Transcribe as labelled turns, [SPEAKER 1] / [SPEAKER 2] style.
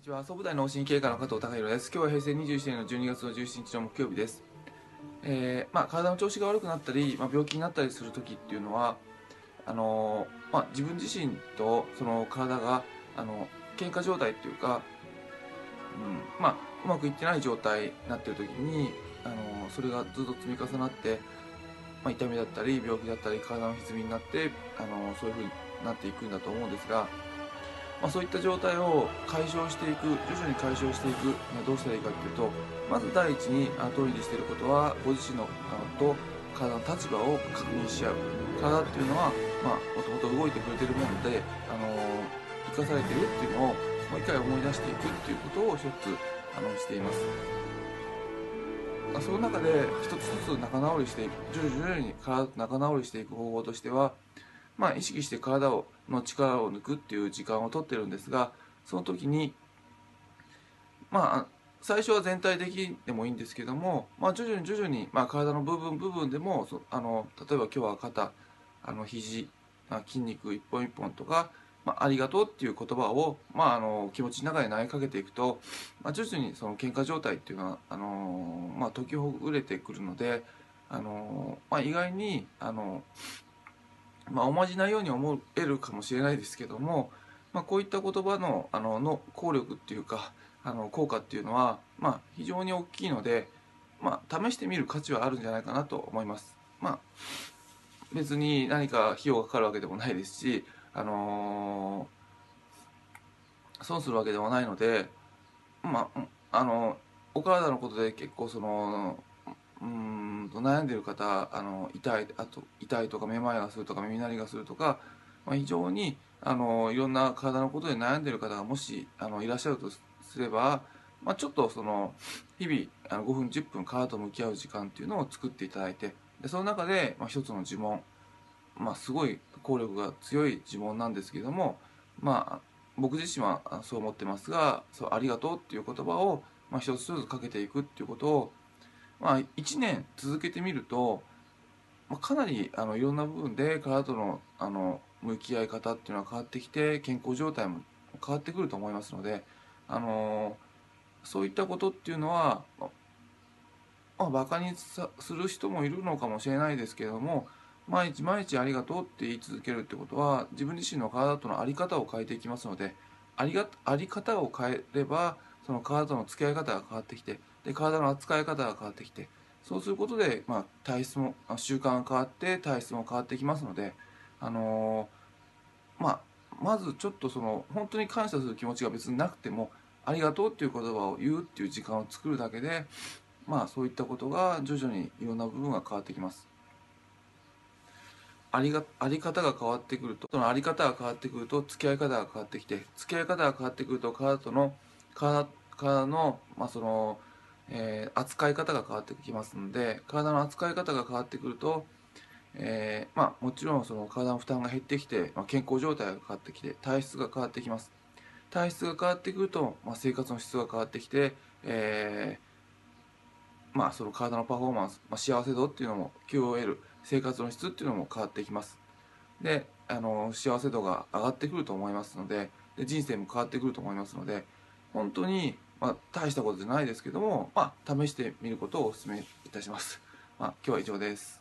[SPEAKER 1] ちは、総武大脳神経科の加藤孝弘です。今日は平成21年の12月の17日の木曜日です。えーまあ、体の調子が悪くなったり、まあ、病気になったりする時っていうのは、あのーまあ、自分自身とその体が、あの喧嘩状態っていうか、うんまあ、うまくいってない状態になってる時に、あのーそれがずっと積み重なって、まあ、痛みだったり病気だったり体の歪みになって、あのーそういう風になっていくんだと思うんですが、まあ、そういった状態を解消していく徐々に解消していくにはどうしたらいいかっていうとまず第一に後入りしていることはご自身のあのと体の立場を確認し合う。体っていうのはもともと動いてくれてるもので、あの生かされてるっていうのをもう一回思い出していくっていうことを一つあのしています。まその中で一つずつ仲直りしていく徐々に徐々に体と仲直りしていく方法としてはまあ、意識して体をの力を抜くっていう時間をとってるんですがその時にまあ最初は全体的でもいいんですけども、まあ、徐々に徐々に、まあ、体の部分部分でもあの例えば今日は肩あの肘、まあ、筋肉一本一本とか、まあ、ありがとうっていう言葉を、まあ、あの気持ちの中で投げかけていくと、まあ、徐々にその喧嘩状態っていうのはあの、まあ、解きほぐれてくるのであの、まあ、意外にあのまあ、おまじないように思えるかもしれないですけども、まあ、こういった言葉のあのの効力っていうかあの効果っていうのは、まあ、非常に大きいので、まあ、試してみる価値はあるんじゃないかなと思います。まあ、別に何か費用がかかるわけでもないですし、あのー損するわけでもないので、まあ、あのお体のことで結構そのうんと悩んでる方あの痛いあと痛いとかめまいがするとか耳鳴りがするとか、まあ、非常にあのいろんな体のことで悩んでる方がもしあのいらっしゃるとすれば、まあ、ちょっとその日々あの5分10分体と向き合う時間っていうのを作っていただいてでその中で、まあ、一つの呪文、まあ、すごい効力が強い呪文なんですけどもまあ僕自身はそう思ってますが「そうありがとう」っていう言葉を、まあ、一つずつかけていくっていうことをまあ、1年続けてみると、まあ、かなりあのいろんな部分で体とのあの向き合い方っていうのは変わってきて健康状態も変わってくると思いますので、あのそういったことっていうのは、まあ、バカにする人もいるのかもしれないですけれども毎日毎日ありがとうって言い続けるってことは自分自身の体との在り方を変えていきますのでありがあり方を変えればその体との付き合い方が変わってきてで体の扱い方が変わってきてそうすることで、まあ、体質もあ習慣が変わって体質も変わってきますので、あのーまあ、まずちょっとその本当に感謝する気持ちが別になくてもありがとうっていう言葉を言うっていう時間を作るだけで、まあ、そういったことが徐々にいろんな部分が変わってきます。ありがあり方が変わってくるとそのあり方が変わってくると付き合い方が変わってきて付き合い方が変わってくると体との体体の,、まあそのえー扱い方が変わってきますので体の扱い方が変わってくると、えーまあ、もちろんその体の負担が減ってきて、まあ、健康状態が変わってきて体質が変わってきます。体質が変わってくると、まあ、生活の質が変わってきて、えーまあ、その体のパフォーマンス、まあ、幸せ度っていうのも QOL 生活の質っていうのも変わってきます。であの幸せ度が上がってくると思いますのでで人生も変わってくると思いますので本当に、まあ、大したことじゃないですけども、まあ、試してみることをお勧めいたします。まあ、今日は以上です。